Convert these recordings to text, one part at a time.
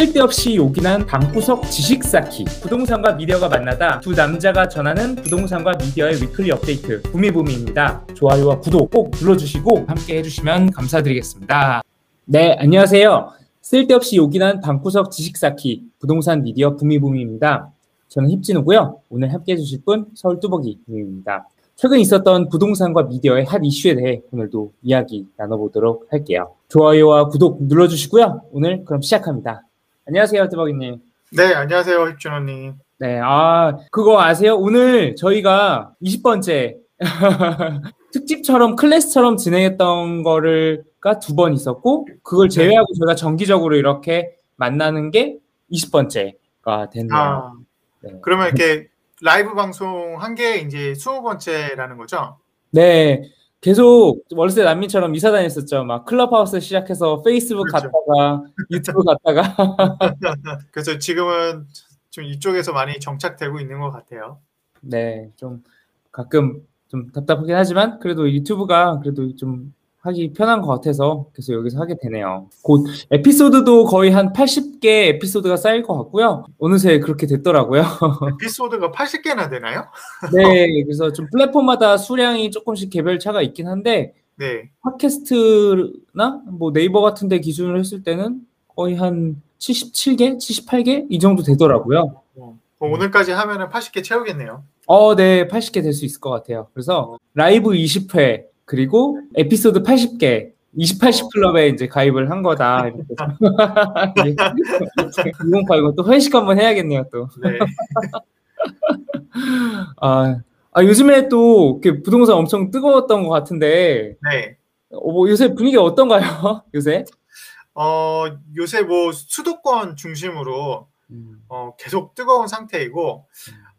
쓸데없이 요긴한 방구석 지식 쌓기 부동산과 미디어가 만나다 두 남자가 전하는 부동산과 미디어의 weekly 업데이트 부미부미입니다. 좋아요와 구독 꼭 눌러주시고 함께 해주시면 감사드리겠습니다. 네 안녕하세요. 쓸데없이 요긴한 방구석 지식 쌓기 부동산 미디어 부미부미입니다. 저는 힙진우고요. 오늘 함께 해주실 분 서울 뚜벅이 님입니다. 최근 있었던 부동산과 미디어의 핫 이슈에 대해 오늘도 이야기 나눠보도록 할게요. 좋아요와 구독 눌러주시고요. 오늘 그럼 시작합니다. 안녕하세요, 뜨벅이님. 네, 안녕하세요, 힙준호님. 네, 아, 그거 아세요? 오늘 저희가 20번째 특집처럼 클래스처럼 진행했던 거를가 두 번 있었고, 그걸 네. 제외하고 저희가 정기적으로 이렇게 만나는 게 20번째가 됐네요. 아, 네. 그러면 이렇게 라이브 방송 한게 이제 20번째라는 거죠? 네, 계속 월세 난민처럼 이사 다녔었죠. 막 클럽하우스 시작해서 페이스북 그렇죠. 갔다가 유튜브 갔다가 그래서 지금은 좀 이쪽에서 많이 정착되고 있는 것 같아요. 네, 좀 가끔 좀 답답하긴 하지만 그래도 유튜브가 그래도 좀 하기 편한 것 같아서 계속 여기서 하게 되네요. 곧 에피소드도 거의 한 80개 에피소드가 쌓일 것 같고요. 어느새 그렇게 됐더라고요. 에피소드가 80개나 되나요? 네, 그래서 좀 플랫폼마다 수량이 조금씩 개별 차가 있긴 한데 네. 팟캐스트나 뭐 네이버 같은 데 기준으로 했을 때는 거의 한 77개, 78개 이 정도 되더라고요. 뭐 오늘까지 하면은 80개 채우겠네요. 어, 네, 80개 될 수 있을 것 같아요. 그래서 라이브 20회 그리고 에피소드 80개 28시 클럽에 이제 가입을 한 거다. 이렇게. 2080, 또 회식 한번 해야겠네요, 또. 네. 아, 아, 요즘에 또 부동산 엄청 뜨거웠던 것 같은데, 네. 어, 뭐 요새 분위기 어떤가요? 요새? 어, 요새 뭐 수도권 중심으로 어, 계속 뜨거운 상태이고,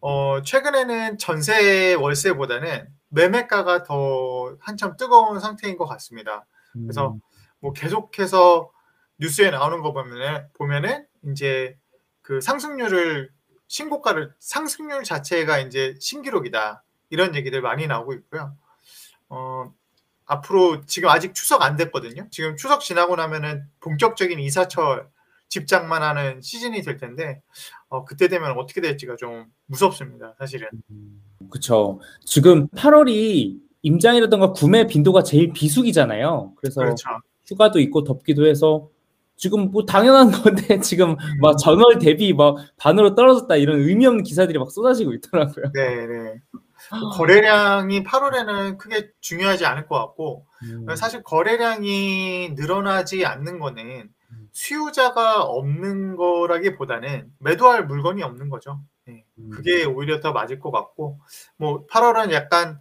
어, 최근에는 전세 월세보다는 매매가가 더 한참 뜨거운 상태인 것 같습니다. 그래서 뭐 계속해서 뉴스에 나오는 거 보면은 보면은 이제 그 상승률을 신고가를 상승률 자체가 이제 신기록이다 이런 얘기들 많이 나오고 있고요. 어 앞으로 지금 아직 추석 안 됐거든요. 지금 추석 지나고 나면은 본격적인 이사철 집장만 하는 시즌이 될 텐데 어 그때 되면 어떻게 될지가 좀 무섭습니다. 사실은. 그쵸. 지금 8월이 임장이라던가 구매 빈도가 제일 비수기잖아요. 그래서 그렇죠. 휴가도 있고 덥기도 해서 지금 뭐 당연한 건데 지금 음. 막 전월 대비 막 반으로 떨어졌다 이런 의미 없는 기사들이 막 쏟아지고 있더라고요. 네, 네. 거래량이 8월에는 크게 중요하지 않을 것 같고 음. 사실 거래량이 늘어나지 않는 거는 음. 수요자가 없는 거라기보다는 매도할 물건이 없는 거죠. 네. 음. 그게 오히려 더 맞을 것 같고 뭐 8월은 약간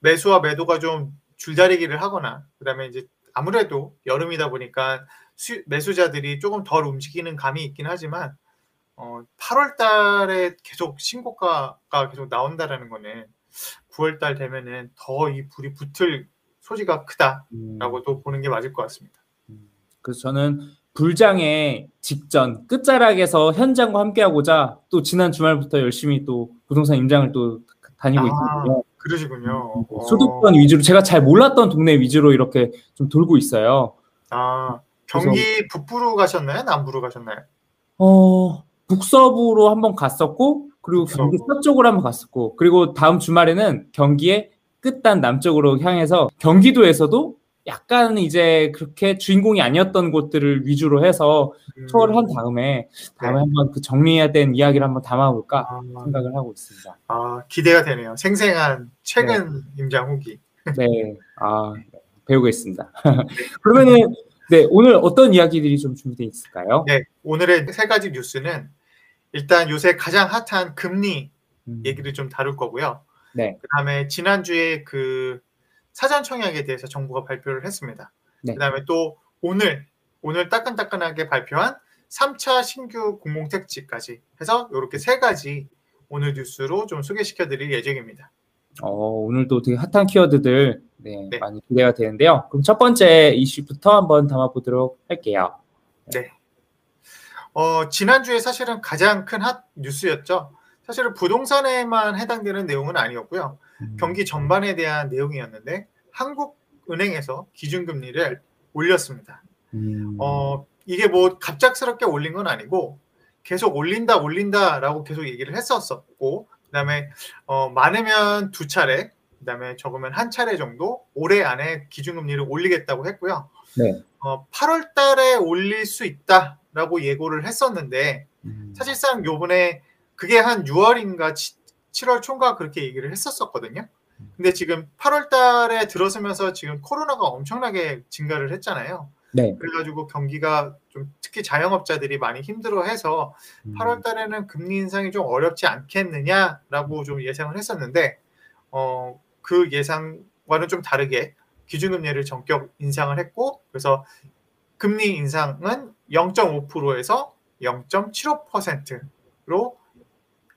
매수와 매도가 좀 줄다리기를 하거나 그다음에 이제 아무래도 여름이다 보니까 수, 매수자들이 조금 덜 움직이는 감이 있긴 하지만 어, 8월 달에 계속 신고가가 계속 나온다라는 거는 9월 달 되면은 더 이 불이 붙을 소지가 크다라고 음. 또 보는 게 맞을 것 같습니다. 그래서 저는 불장의 직전 끝자락에서 현장과 함께하고자 또 지난 주말부터 열심히 또 부동산 임장을 또 다니고 아, 있거든요. 그러시군요. 어, 수도권 위주로 제가 잘 몰랐던 동네 위주로 이렇게 좀 돌고 있어요. 아, 경기 북부로 가셨나요? 남부로 가셨나요? 어, 북서부로 한번 갔었고, 그리고 경기. 서쪽으로 한번 갔었고, 그리고 다음 주말에는 경기의 끝단 남쪽으로 향해서 경기도에서도 약간 이제 그렇게 주인공이 아니었던 곳들을 위주로 해서 음, 투어를 한 다음에 다음에 네. 한번 그 정리해야 되는 이야기를 한번 담아볼까 아, 생각을 하고 있습니다. 아, 기대가 되네요. 생생한 최근 임장 후기. 네, 아, 배우겠습니다. 그러면은, 네, 오늘 어떤 이야기들이 좀 준비되어 있을까요? 네, 오늘의 세 가지 뉴스는 일단 요새 가장 핫한 금리 음, 얘기를 좀 다룰 거고요. 네. 그다음에 지난주에 그 사전 청약에 대해서 정부가 발표를 했습니다. 네. 그다음에 또 오늘 오늘 따끈따끈하게 발표한 3차 신규 공공 택지까지 해서 이렇게 세 가지 오늘 뉴스로 좀 소개시켜 드릴 예정입니다. 어, 오늘도 되게 핫한 키워드들 네, 네. 많이 기대가 되는데요. 그럼 첫 번째 이슈부터 한번 담아보도록 할게요. 어, 지난주에 사실은 가장 큰 핫 뉴스였죠. 사실은 부동산에만 해당되는 내용은 아니었고요. 음, 경기 전반에 대한 내용이었는데 한국은행에서 기준금리를 올렸습니다. 음, 어, 이게 뭐 갑작스럽게 올린 건 아니고 계속 올린다 올린다라고 계속 얘기를 했었었고 그다음에 어, 많으면 두 차례 그다음에 적으면 한 차례 정도 올해 안에 기준금리를 올리겠다고 했고요. 네. 어, 8월 달에 올릴 수 있다라고 예고를 했었는데 음. 사실상 요번에 그게 한 6월인가 7월 초인가 그렇게 얘기를 했었었거든요. 근데 지금 8월 달에 들어서면서 지금 코로나가 엄청나게 증가를 했잖아요. 네. 그래가지고 경기가 좀 특히 자영업자들이 많이 힘들어해서 음. 8월 달에는 금리 인상이 좀 어렵지 않겠느냐라고 좀 예상을 했었는데 어, 그 예상과는 좀 다르게 기준금리를 전격 인상을 했고 그래서 금리 인상은 0.5%에서 0.75%로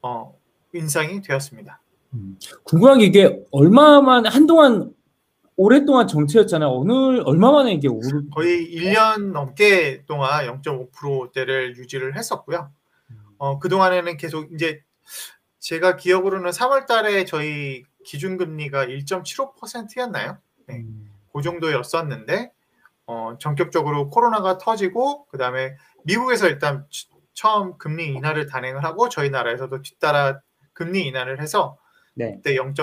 어, 인상이 되었습니다. 궁금한 게 이게 얼마만 한동안 오랫동안 정체였잖아요. 오늘 얼마 만에 이게 오르 거의 1년 넘게 동안 0.5%대를 유지를 했었고요. 어, 그동안에는 계속 이제 제가 기억으로는 3월 달에 저희 기준 금리가 1.75%였나요? 네. 그 정도였었는데 어, 전격적으로 코로나가 터지고 그다음에 미국에서 일단 처음 금리 인하를 단행을 하고 저희 나라에서도 뒤따라 금리 인하를 해서 네. 그때 0.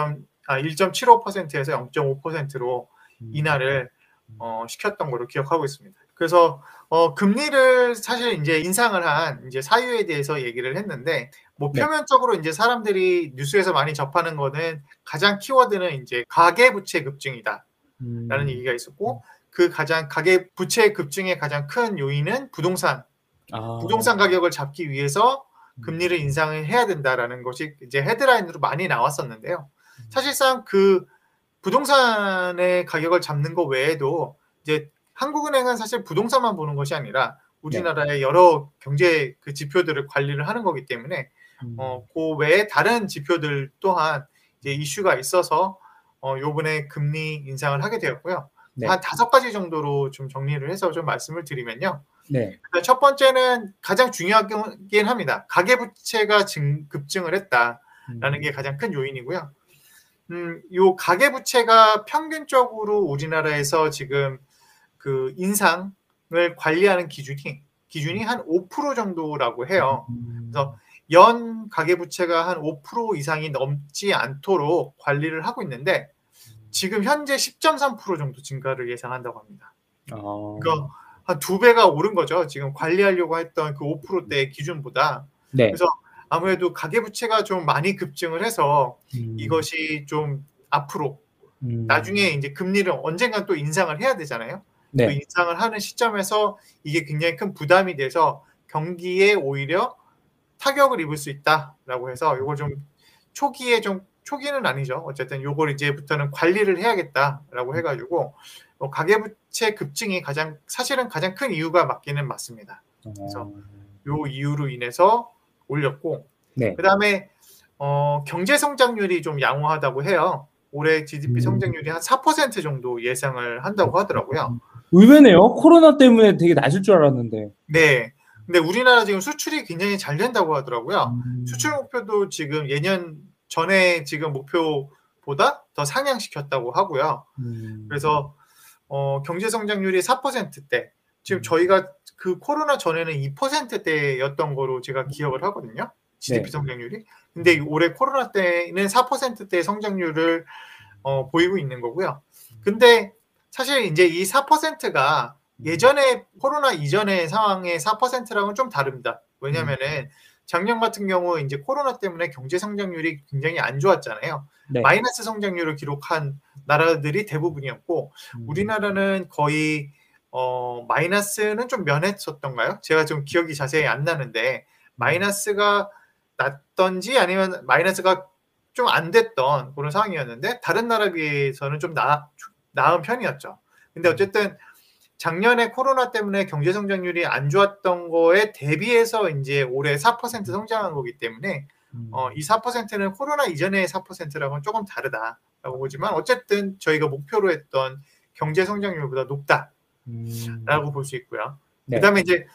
아, 1.75%에서 0.5%로 인하를 어, 시켰던 걸로 기억하고 있습니다. 그래서 어, 금리를 사실 이제 인상을 한 이제 사유에 대해서 얘기를 했는데 뭐 네. 표면적으로 이제 사람들이 뉴스에서 많이 접하는 거는 가장 키워드는 이제 가계 부채 급증이다라는 음. 얘기가 있었고 그 가장 가계 부채 급증의 가장 큰 요인은 부동산 아. 부동산 가격을 잡기 위해서 금리를 인상을 해야 된다라는 것이 이제 헤드라인으로 많이 나왔었는데요. 사실상 그 부동산의 가격을 잡는 것 외에도 이제 한국은행은 사실 부동산만 보는 것이 아니라 우리나라의 여러 경제 그 지표들을 관리를 하는 거기 때문에 음. 어, 그 외에 다른 지표들 또한 이제 이슈가 있어서 어, 요번에 금리 인상을 하게 되었고요. 네. 한 다섯 가지 정도로 좀 정리를 해서 좀 말씀을 드리면요. 네. 첫 번째는 가장 중요하긴 합니다. 가계부채가 증, 급증을 했다라는 게 가장 큰 요인이고요. 음, 요 가계부채가 평균적으로 우리나라에서 지금 그 인상을 관리하는 기준이 기준이 한 5% 정도라고 해요. 음. 그래서 연 가계부채가 한 5% 이상이 넘지 않도록 관리를 하고 있는데 지금 현재 10.3% 정도 증가를 예상한다고 합니다. 아. 그러니까 한 두 배가 오른 거죠. 지금 관리하려고 했던 그 5%대 기준보다. 네. 그래서 아무래도 가계부채가 좀 많이 급증을 해서 음. 이것이 좀 앞으로 음. 나중에 이제 금리를 언젠간 또 인상을 해야 되잖아요. 그 네. 인상을 하는 시점에서 이게 굉장히 큰 부담이 돼서 경기에 오히려 타격을 입을 수 있다라고 해서 이걸 좀 초기에 좀 초기는 아니죠. 어쨌든 요걸 이제부터는 관리를 해야겠다라고 해가지고 어, 가계부채 급증이 가장 사실은 가장 큰 이유가 맞기는 맞습니다. 그래서 요 이유로 인해서 올렸고 네. 그다음에 어, 경제 성장률이 좀 양호하다고 해요. 올해 GDP 음. 성장률이 한 4% 정도 예상을 한다고 하더라고요. 의외네요. 코로나 때문에 되게 낮을 줄 알았는데. 네. 근데 우리나라 지금 수출이 굉장히 잘 된다고 하더라고요. 음. 수출 목표도 지금 예년 전에 지금 목표보다 더 상향시켰다고 하고요. 음. 그래서 어, 경제 성장률이 4%대. 지금 음. 저희가 그 코로나 전에는 2%대였던 거로 제가 기억을 하거든요. GDP 네. 성장률이. 근데 올해 코로나 때는 4%대 성장률을 어, 보이고 있는 거고요. 근데 사실 이제 이 4%가 예전에 코로나 이전의 상황의 4%랑은 좀 다릅니다. 왜냐면은 작년 같은 경우 이제 코로나 때문에 경제 성장률이 굉장히 안 좋았잖아요. 네. 마이너스 성장률을 기록한 나라들이 대부분이었고 음. 우리나라는 거의 어 마이너스는 좀 면했었던가요? 제가 좀 기억이 자세히 안 나는데 마이너스가 났던지 아니면 마이너스가 좀 안 됐던 그런 상황이었는데 다른 나라에 비해서는 좀 나, 나은 편이었죠. 근데 어쨌든 작년에 코로나 때문에 경제 성장률이 안 좋았던 거에 대비해서 이제 올해 4% 성장한 거기 때문에 음. 어, 이 4%는 코로나 이전의 4%라고는 조금 다르다라고 보지만 어쨌든 저희가 목표로 했던 경제 성장률보다 높다라고 음. 볼수 있고요. 네. 그다음에 이제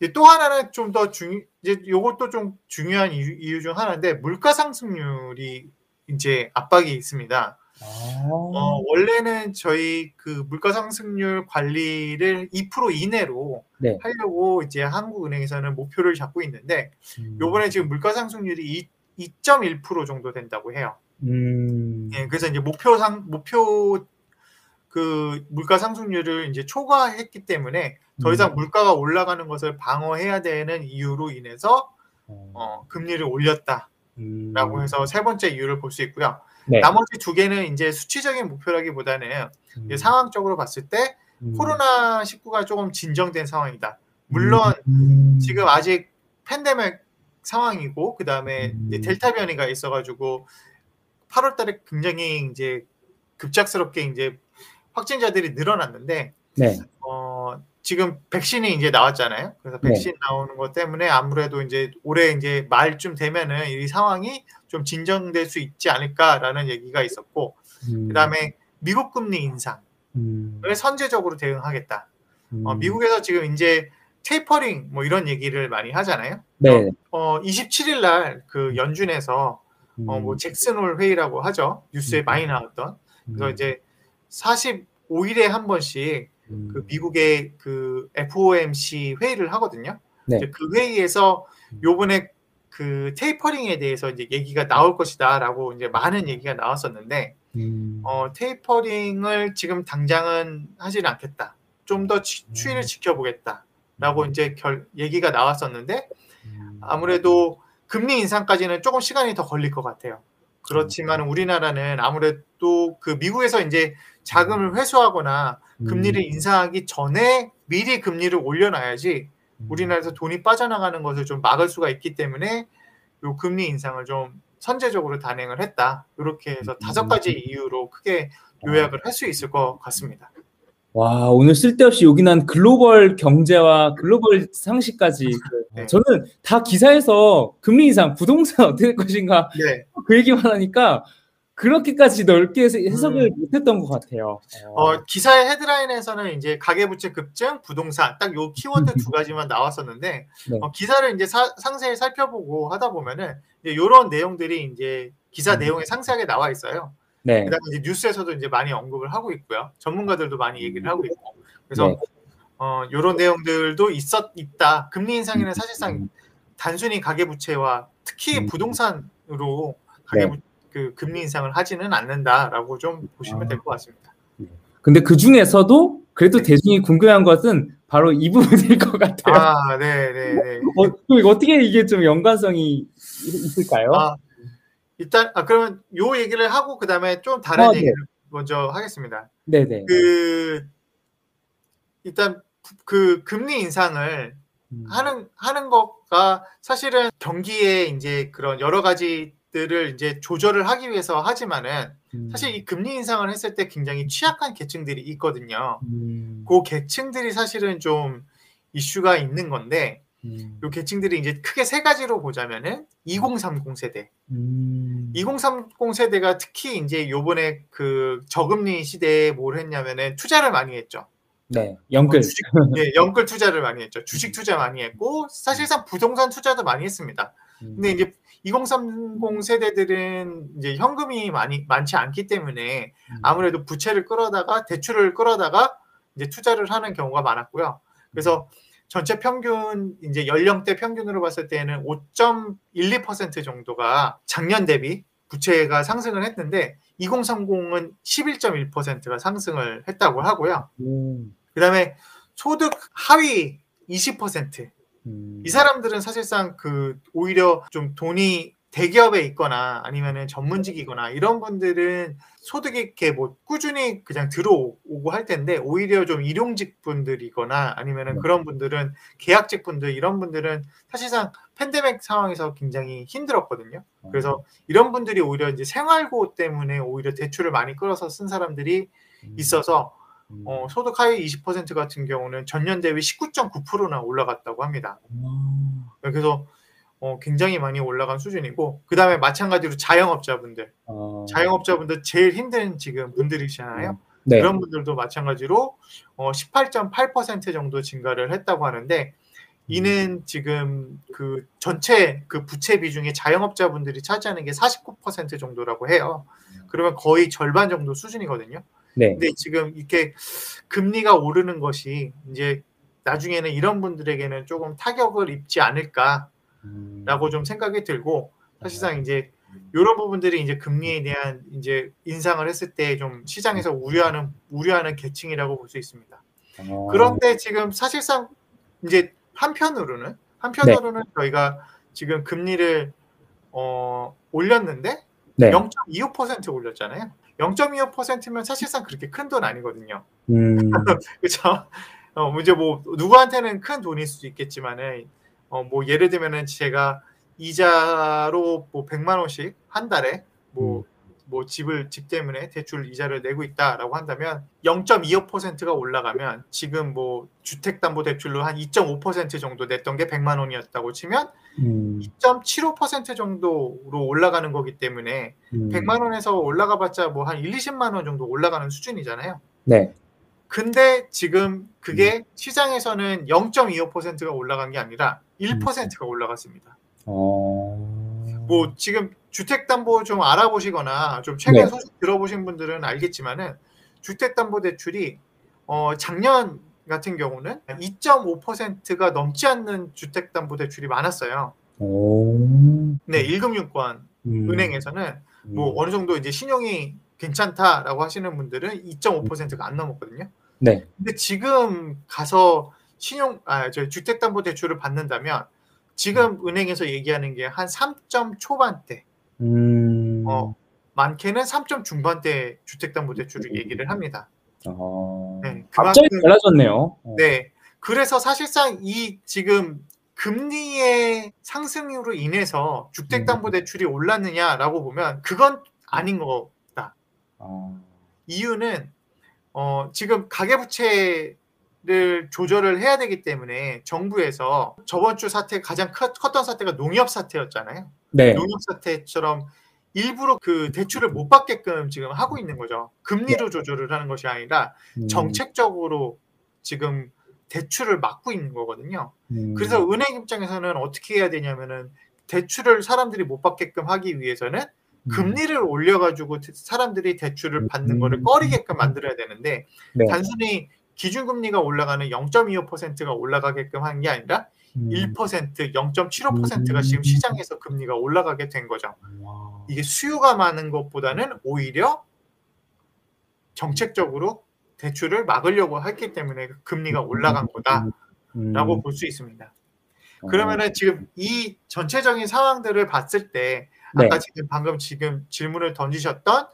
이제 또 하나는 좀 더 중, 이제 요것도 좀 중요한 이유, 이유 중 하나인데 물가 상승률이 이제 압박이 있습니다. 어, 원래는 저희 그 물가 상승률 관리를 2% 이내로 네. 하려고 이제 한국은행에서는 목표를 잡고 있는데 음. 요번에 지금 물가 상승률이 2.1% 정도 된다고 해요. 음. 예, 그래서 이제 목표 상 목표 그 물가 상승률을 이제 초과했기 때문에 더 이상 음. 물가가 올라가는 것을 방어해야 되는 이유로 인해서 어, 금리를 올렸다라고 음. 해서 세 번째 이유를 볼 수 있고요. 네. 나머지 두 개는 이제 수치적인 목표라기보다는 이제 음. 상황적으로 봤을 때 음. 코로나 19가 조금 진정된 상황이다. 물론 음. 지금 아직 팬데믹 상황이고 그 다음에 음. 델타 변이가 있어가지고 8월달에 굉장히 이제 급작스럽게 이제 확진자들이 늘어났는데 네. 어, 지금 백신이 이제 나왔잖아요. 그래서 네. 백신 나오는 것 때문에 아무래도 이제 올해 이제 말쯤 되면은 이 상황이 좀 진정될 수 있지 않을까라는 얘기가 있었고 음. 그다음에 미국 금리 인상을 음. 선제적으로 대응하겠다. 어, 음. 미국에서 지금 이제 테이퍼링 뭐 이런 얘기를 많이 하잖아요. 네. 어, 27일 날 그 연준에서 어, 뭐 잭슨홀 회의라고 하죠. 뉴스에 음. 많이 나왔던. 그래서 음. 이제 45일에 한 번씩 음. 그 미국의 그 FOMC 회의를 하거든요. 네. 이제 그 회의에서 요번에 그 테이퍼링에 대해서 이제 얘기가 나올 것이다라고 이제 많은 얘기가 나왔었는데 음. 어, 테이퍼링을 지금 당장은 하지는 않겠다. 좀더 음. 추이를 지켜보겠다라고 이제 결 얘기가 나왔었는데 음. 아무래도 금리 인상까지는 조금 시간이 더 걸릴 것 같아요. 그렇지만 우리나라는 아무래도 그 미국에서 이제 자금을 회수하거나 음. 금리를 인상하기 전에 미리 금리를 올려놔야지 음. 우리나라에서 돈이 빠져나가는 것을 좀 막을 수가 있기 때문에 요 금리 인상을 좀 선제적으로 단행을 했다. 이렇게 해서 다섯 가지 이유로 크게 요약을 할 수 있을 것 같습니다. 와 오늘 쓸데없이 요긴한 글로벌 경제와 글로벌 상식까지 네. 저는 다 기사에서 금리 인상 부동산 어떻게 될 것인가 네. 그 얘기만 하니까 그렇게까지 넓게 해석을 음. 못했던 것 같아요. 어, 기사의 헤드라인에서는 이제 가계부채 급증, 부동산 딱 요 키워드 두 가지만 나왔었는데 네. 어, 기사를 이제 사- 상세히 살펴보고 하다 보면은 이런 내용들이 이제 기사 음. 내용에 상세하게 나와 있어요. 네. 그다음에 이제 뉴스에서도 이제 많이 언급을 하고 있고요. 전문가들도 많이 얘기를 하고 있고. 그래서 네. 어, 이런 내용들도 있었 있다. 금리 인상에는 사실상 단순히 가계부채와 특히 음. 부동산으로 가계부 그 금리 인상을 하지는 않는다라고 좀 보시면 아. 될것 같습니다. 근데 그 중에서도 그래도 네. 대중이 궁금한 것은 바로 이 부분일 것 같아요. 아, 네, 네, 네. 어, 또 어떻게 이게 좀 연관성이 있- 있을까요? 아, 일단 아 그러면 요 얘기를 하고 그다음에 좀 다른 아, 네. 얘기를 먼저 하겠습니다. 네 네. 그 일단 그 금리 인상을 음. 하는 하는 것가 사실은 경기에 이제 그런 여러 가지 들을 이제 조절을 하기 위해서 하지만은 음. 사실 이 금리 인상을 했을 때 굉장히 취약한 계층들이 있거든요. 음. 그 계층들이 사실은 좀 이슈가 있는 건데 음. 이 계층들이 이제 크게 세 가지로 보자면은 2030 세대. 음. 2030 세대가 특히 이제 요번에 그 저금리 시대에 뭘 했냐면은 투자를 많이 했죠. 네. 연끌. 주식, 예, 연끌 투자를 많이 했죠. 주식 투자 많이 했고 사실상 부동산 투자도 많이 했습니다. 음. 근데 이제 2030 세대들은 이제 현금이 많이 많지 않기 때문에 음. 아무래도 부채를 끌어다가 대출을 끌어다가 이제 투자를 하는 경우가 많았고요. 그래서 전체 평균 이제 연령대 평균으로 봤을 때는 5.12% 정도가 작년 대비 부채가 상승을 했는데 2030은 11.1%가 상승을 했다고 하고요. 음. 그다음에 소득 하위 20%. 음. 이 사람들은 사실상 그 오히려 좀 돈이 대기업에 있거나 아니면은 전문직이거나 이런 분들은 소득이 이렇게 뭐 꾸준히 그냥 들어오고 할 텐데 오히려 좀 일용직 분들이거나 아니면은 네. 그런 분들은 계약직 분들 이런 분들은 사실상 팬데믹 상황에서 굉장히 힘들었거든요. 그래서 이런 분들이 오히려 이제 생활고 때문에 오히려 대출을 많이 끌어서 쓴 사람들이 음. 있어서 음. 어, 소득 하위 20% 같은 경우는 전년 대비 19.9%나 올라갔다고 합니다. 아. 그래서 어, 굉장히 많이 올라간 수준이고 그 다음에 마찬가지로 자영업자분들, 어. 자영업자분들 제일 힘든 지금 분들이잖아요. 네. 그런 분들도 마찬가지로 어, 18.8% 정도 증가를 했다고 하는데 이는 지금 그 전체 그 부채 비중이 자영업자분들이 차지하는 게 49% 정도라고 해요. 그러면 거의 절반 정도 수준이거든요. 네. 근데 지금 이렇게 금리가 오르는 것이 이제 나중에는 이런 분들에게는 조금 타격을 입지 않을까라고 음. 좀 생각이 들고 사실상 이제 이런 부분들이 이제 금리에 대한 이제 인상을 했을 때 좀 시장에서 우려하는 우려하는 계층이라고 볼 수 있습니다. 어. 그런데 지금 사실상 이제 한편으로는 한편으로는 저희가 지금 금리를 어, 올렸는데 네. 0.25% 올렸잖아요. 0.25%면 사실상 그렇게 큰 돈 아니거든요. 음. 그렇죠? 어, 이제 뭐 누구한테는 큰 돈일 수도 있겠지만은 어, 뭐 예를 들면은 제가 이자로 뭐 100만 원씩 한 달에 뭐 뭐 집을 집 때문에 대출 이자를 내고 있다라고 한다면 0.25%가 올라가면 지금 뭐 주택담보대출로 한 2.5% 정도 냈던 게 100만 원이었다고 치면 음. 2.75% 정도로 올라가는 거기 때문에 음. 100만 원에서 올라가봤자 뭐 한 1, 20만 원 정도 올라가는 수준이잖아요. 네. 근데 지금 그게 시장에서는 0.25%가 올라간 게 아니라 1%가 올라갔습니다. 어. 뭐 지금 주택담보 좀 알아보시거나 좀 최근 네. 소식 들어보신 분들은 알겠지만은 주택담보대출이 어 작년 같은 경우는 2.5%가 넘지 않는 주택담보대출이 많았어요. 오. 네, 1금융권 음. 은행에서는 뭐 어느 정도 이제 신용이 괜찮다라고 하시는 분들은 2.5%가 안 넘었거든요. 네. 근데 지금 가서 신용 아 저 주택담보대출을 받는다면 지금 은행에서 얘기하는 게 한 3점 초반대, 음. 어, 많게는 3점 중반대 주택담보대출을 얘기를 합니다. 어. 네, 갑자기 그만큼- 달라졌네요. 어. 네, 그래서 사실상 이 지금 금리의 상승으로 인해서 주택담보대출이 올랐느냐라고 보면 그건 아닌 거다. 어. 이유는 어, 지금 가계부채 를 조절을 해야 되기 때문에 정부에서 저번 주 사태 가장 컸, 컸던 사태가 농협 사태였잖아요. 네. 농협 사태처럼 일부러 그 대출을 못 받게끔 지금 하고 있는 거죠. 금리로 조절을 하는 것이 아니라 음. 정책적으로 지금 대출을 막고 있는 거거든요. 음. 그래서 은행 입장에서는 어떻게 해야 되냐면은 대출을 사람들이 못 받게끔 하기 위해서는 음. 금리를 올려가지고 대- 사람들이 대출을 받는 음. 거를 꺼리게끔 만들어야 되는데 네. 단순히 기준금리가 올라가는 0.25%가 올라가게끔 하는 게 아니라 음. 1%, 0.75%가 지금 음. 시장에서 금리가 올라가게 된 거죠. 와. 이게 수요가 많은 것보다는 오히려 정책적으로 대출을 막으려고 했기 때문에 금리가 올라간 거다라고 음. 볼수 있습니다. 어. 그러면은 지금 이 전체적인 상황들을 봤을 때 네. 아까 지금 방금 지금 질문을 던지셨던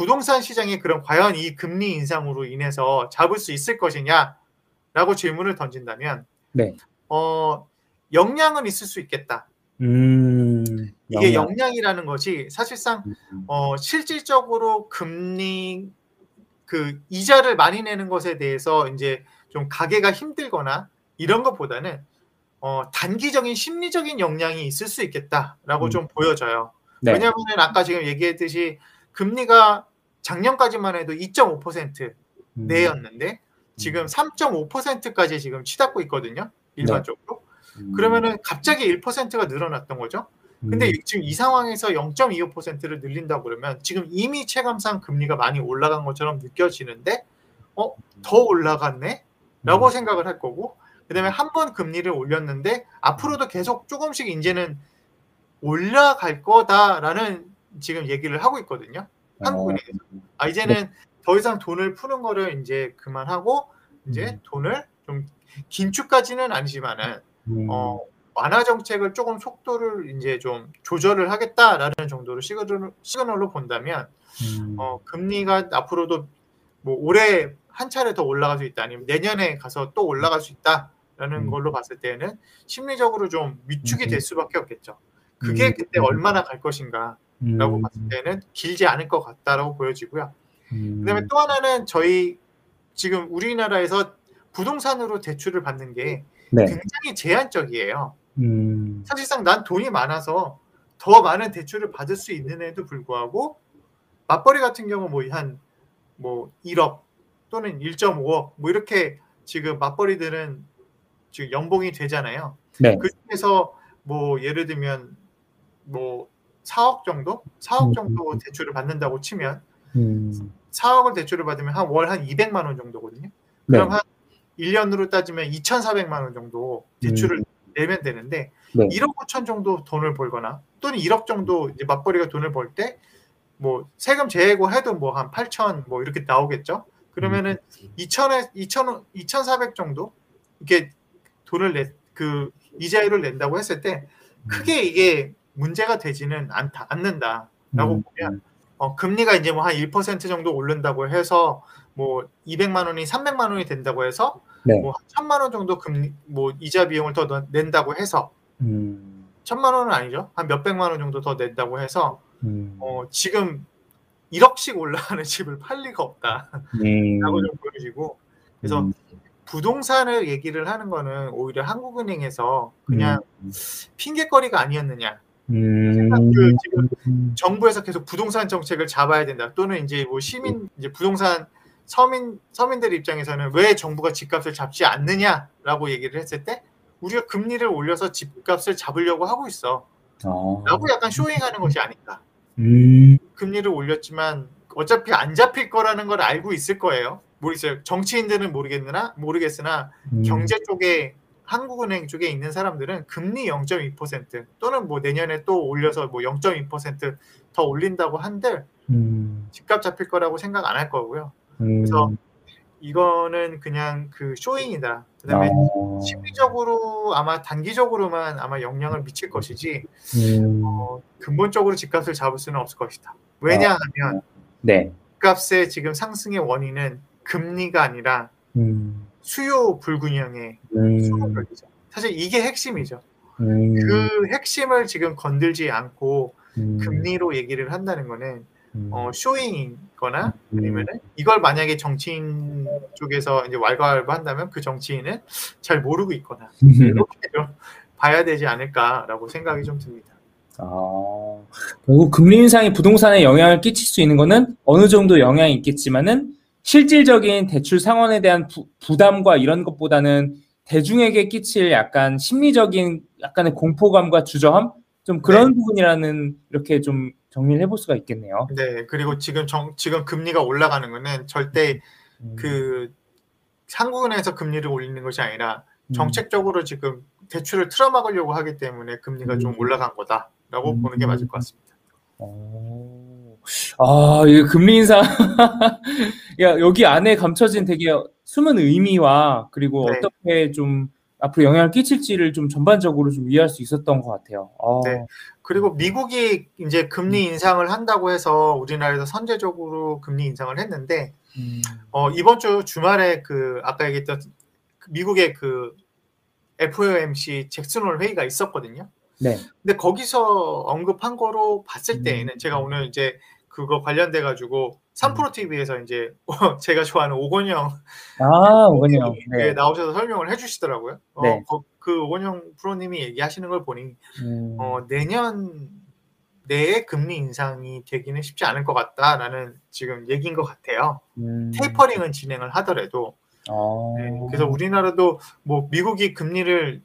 부동산 시장이 그럼 과연 이 금리 인상으로 인해서 잡을 수 있을 것이냐라고 질문을 던진다면 네. 어 영향은 있을 수 있겠다. 음. 이게 영향. 영향이라는 것이 사실상 음. 어 실질적으로 금리 그 이자를 많이 내는 것에 대해서 이제 좀 가게가 힘들거나 이런 것보다는 어 단기적인 심리적인 영향이 있을 수 있겠다라고 음. 좀 보여져요. 네. 왜냐하면 아까 지금 얘기했듯이 금리가 작년까지만 해도 2.5% 음. 내였는데 지금 3.5%까지 지금 치닫고 있거든요. 일반적으로. 음. 그러면은 갑자기 1%가 늘어났던 거죠. 근데 음. 지금 이 상황에서 0.25%를 늘린다고 그러면 지금 이미 체감상 금리가 많이 올라간 것처럼 느껴지는데 어 더 올라갔네? 라고 음. 생각을 할 거고 그다음에 한 번 금리를 올렸는데 앞으로도 계속 조금씩 이제는 올라갈 거다라는 지금 얘기를 하고 있거든요. 한국은행에서. 아 이제는 더 이상 돈을 푸는 거를 이제 그만하고 이제 음. 돈을 좀 긴축까지는 아니지만은 음. 어 완화 정책을 조금 속도를 이제 좀 조절을 하겠다라는 정도로 시그널, 시그널로 본다면 음. 어 금리가 앞으로도 뭐 올해 한 차례 더 올라갈 수 있다 아니면 내년에 가서 또 올라갈 수 있다라는 음. 걸로 봤을 때는 심리적으로 좀 위축이 음. 될 수밖에 없겠죠. 그게 음. 그때 얼마나 갈 것인가 라고 음. 봤을 때는 길지 않을 것 같다라고 보여지고요. 음. 그다음에 또 하나는 저희 지금 우리나라에서 부동산으로 대출을 받는 게 네. 굉장히 제한적이에요. 음. 사실상 난 돈이 많아서 더 많은 대출을 받을 수 있는에도 불구하고 맞벌이 같은 경우 뭐한뭐 1억 또는 1.5억 뭐 이렇게 지금 맞벌이들은 즉 연봉이 되잖아요. 네. 그 중에서 뭐 예를 들면 뭐 4억 정도, 4억 음. 정도 대출을 받는다고 치면 음. 4억을 대출을 받으면 한 월한 200만 원 정도거든요. 네. 그럼 한 1년으로 따지면 2,400만 원 정도 대출을 내면 되는데 네. 1억 5천 정도 돈을 벌거나 또는 1억 정도 이제 맞벌이가 돈을 벌 때 뭐 세금 제외고 해도 뭐 한 8천 뭐 이렇게 나오겠죠. 그러면은 2천에 2천 2,400 정도 이렇게 돈을 내 그 이자율을 낸다고 했을 때 크게 이게 문제가 되지는 않다 않는다라고 음. 보면 어, 금리가 이제 뭐 한 1% 정도 오른다고 해서 뭐 200만 원이 300만 원이 된다고 해서 네. 뭐 1000만 원 정도 금리 뭐 이자 비용을 더 넣- 낸다고 해서 음. 1000만 원은 아니죠. 한 몇백만 원 정도 더 낸다고 해서 음. 어, 지금 1억씩 올라가는 집을 팔 리가 없다라고 음. 좀 보여지고 그래서 음. 부동산을 얘기를 하는 거는 오히려 한국은행에서 그냥 핑계거리가 아니었느냐. 음. 그 지금 음. 정부에서 계속 부동산 정책을 잡아야 된다. 또는 이제 뭐 시민 이제 부동산 서민 서민들 입장에서는 왜 정부가 집값을 잡지 않느냐라고 얘기를 했을 때 우리가 금리를 올려서 집값을 잡으려고 하고 있어. 어. 라고 약간 쇼잉하는 것이 아닌가. 음. 금리를 올렸지만 어차피 안 잡힐 거라는 걸 알고 있을 거예요. 모르겠어요. 정치인들은 모르겠으나 모르겠으나 음. 경제 쪽에 한국은행 쪽에 있는 사람들은 금리 0.2% 또는 뭐 내년에 또 올려서 뭐 0.2%더 올린다고 한들 음. 집값 잡힐 거라고 생각 안 할 거고요. 음. 그래서 이거는 그냥 그 쇼잉이다. 그다음에 어. 심리적으로 아마 단기적으로만 아마 영향을 미칠 것이지 음. 어, 근본적으로 집값을 잡을 수는 없을 것이다. 왜냐하면 네. 집값의 지금 상승의 원인은 금리가 아니라 음. 수요 불균형의 음. 수급이죠. 사실 이게 핵심이죠. 음. 그 핵심을 지금 건들지 않고 음. 금리로 얘기를 한다는 거는 음. 어, 쇼잉이거나 음. 아니면은 이걸 만약에 정치인 쪽에서 이제 왈가왈부 한다면 그 정치인은 잘 모르고 있거나 이렇게 좀 봐야 되지 않을까라고 생각이 좀 듭니다. 아, 결국 금리 인상이 부동산에 영향을 끼칠 수 있는 거는 어느 정도 영향이 있겠지만은 실질적인 대출 상환에 대한 부, 부담과 이런 것보다는 대중에게 끼칠 약간 심리적인 약간의 공포감과 주저함 좀 그런 부분이라는 이렇게 좀 정리를 해볼 수가 있겠네요. 네, 그리고 지금 정, 지금 금리가 올라가는 거는 절대 음, 그 한국은행에서 금리를 올리는 것이 아니라 음, 정책적으로 지금 대출을 틀어막으려고 하기 때문에 금리가 좀 음. 올라간 거다라고 음. 보는 게 맞을 것 같습니다. 어, 아, 이 금리 인상. 야, 여기 안에 감춰진 되게 숨은 의미와 그리고 네. 어떻게 좀 앞으로 영향을 끼칠지를 좀 전반적으로 좀 이해할 수 있었던 것 같아요. 아, 네. 그리고 미국이 이제 금리 인상을 한다고 해서 우리나라에서 선제적으로 금리 인상을 했는데 음, 어, 이번 주 주말에 그 아까 얘기했던 그 미국의 그 FOMC 잭슨홀 회의가 있었거든요. 네. 근데 거기서 언급한 거로 봤을 음. 때에는 제가 오늘 이제 그거 관련돼 가지고 3프로 TV에서 이제 제가 좋아하는 오건영 아, 오건영. 네. 네. 나오셔서 설명을 해주시더라고요. 어, 네. 거- 그 오건영 프로님이 얘기하시는 걸 보니 음, 어, 내년 내에 금리 인상이 되기는 쉽지 않을 것 같다라는 지금 얘기인 것 같아요. 음, 테이퍼링은 진행을 하더라도 아, 네, 그래서 우리나라도 뭐 미국이 금리를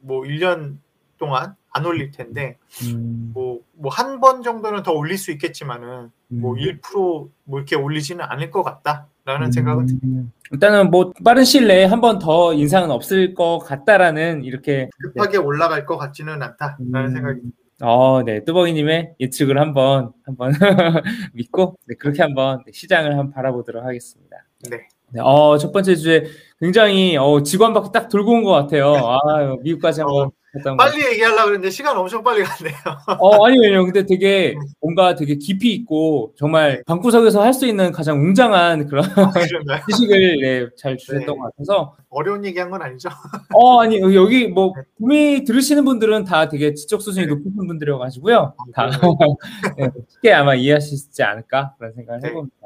뭐 1년 동안 안 올릴 텐데 음, 뭐뭐 한 번 정도는 더 올릴 수 있겠지만은 뭐 음. 1%뭐 이렇게 올리지는 않을 것 같다라는 생각은 듭니다. 음, 일단은 뭐 빠른 시일 내에 한 번 더 인상은 없을 것 같다라는 이렇게 급하게 올라갈 것 같지는 않다라는 음. 생각이 어, 네, 뚜벅이님의 예측을 한번 한번 믿고 네, 그렇게 한번 네, 시장을 한번 바라보도록 하겠습니다. 네. 네, 어, 첫 번째 주제 굉장히 어, 직원 바퀴 딱 돌고 온 것 같아요. 아, 미국까지 한번 같아요. 빨리 얘기하려고 그랬는데 시간 엄청 빨리 갔네요. 어, 아니요, 근데 되게 뭔가 되게 깊이 있고 정말 방구석에서 할 수 있는 가장 웅장한 그런 그런가요? 지식을 네, 잘 주셨던 네. 것 같아서 어려운 얘기한 건 아니죠? 어, 아니, 여기 뭐, 구미 들으시는 분들은 다 되게 지적 수준이 네. 높으신 분들이어 가지고요. 다 그런가요? 네, 쉽게 아마 이해하시지 않을까 그런 생각을 네. 해봅니다.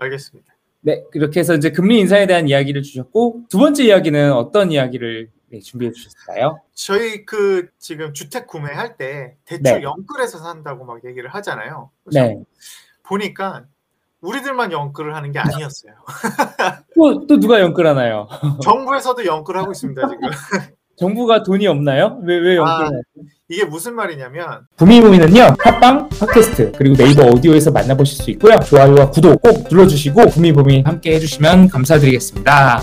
알겠습니다. 네, 그렇게 해서 이제 금리 인상에 대한 이야기를 주셨고, 두 번째 이야기는 어떤 이야기를 네, 준비해 주셨을까요? 저희 그 지금 주택 구매할 때 대출 네. 연끌해서 산다고 막 얘기를 하잖아요. 네. 보니까 우리들만 연끌을 하는 게 아니었어요. 또, 또 누가 연끌하나요? 정부에서도 연끌을 하고 있습니다 지금. 정부가 돈이 없나요? 왜, 왜 아. 연끌하나요? 이게 무슨 말이냐면 구미부미는요 팟빵, 팟캐스트 그리고 네이버 오디오에서 만나보실 수 있고요 좋아요와 구독 꼭 눌러주시고 구미부미 함께 해주시면 감사드리겠습니다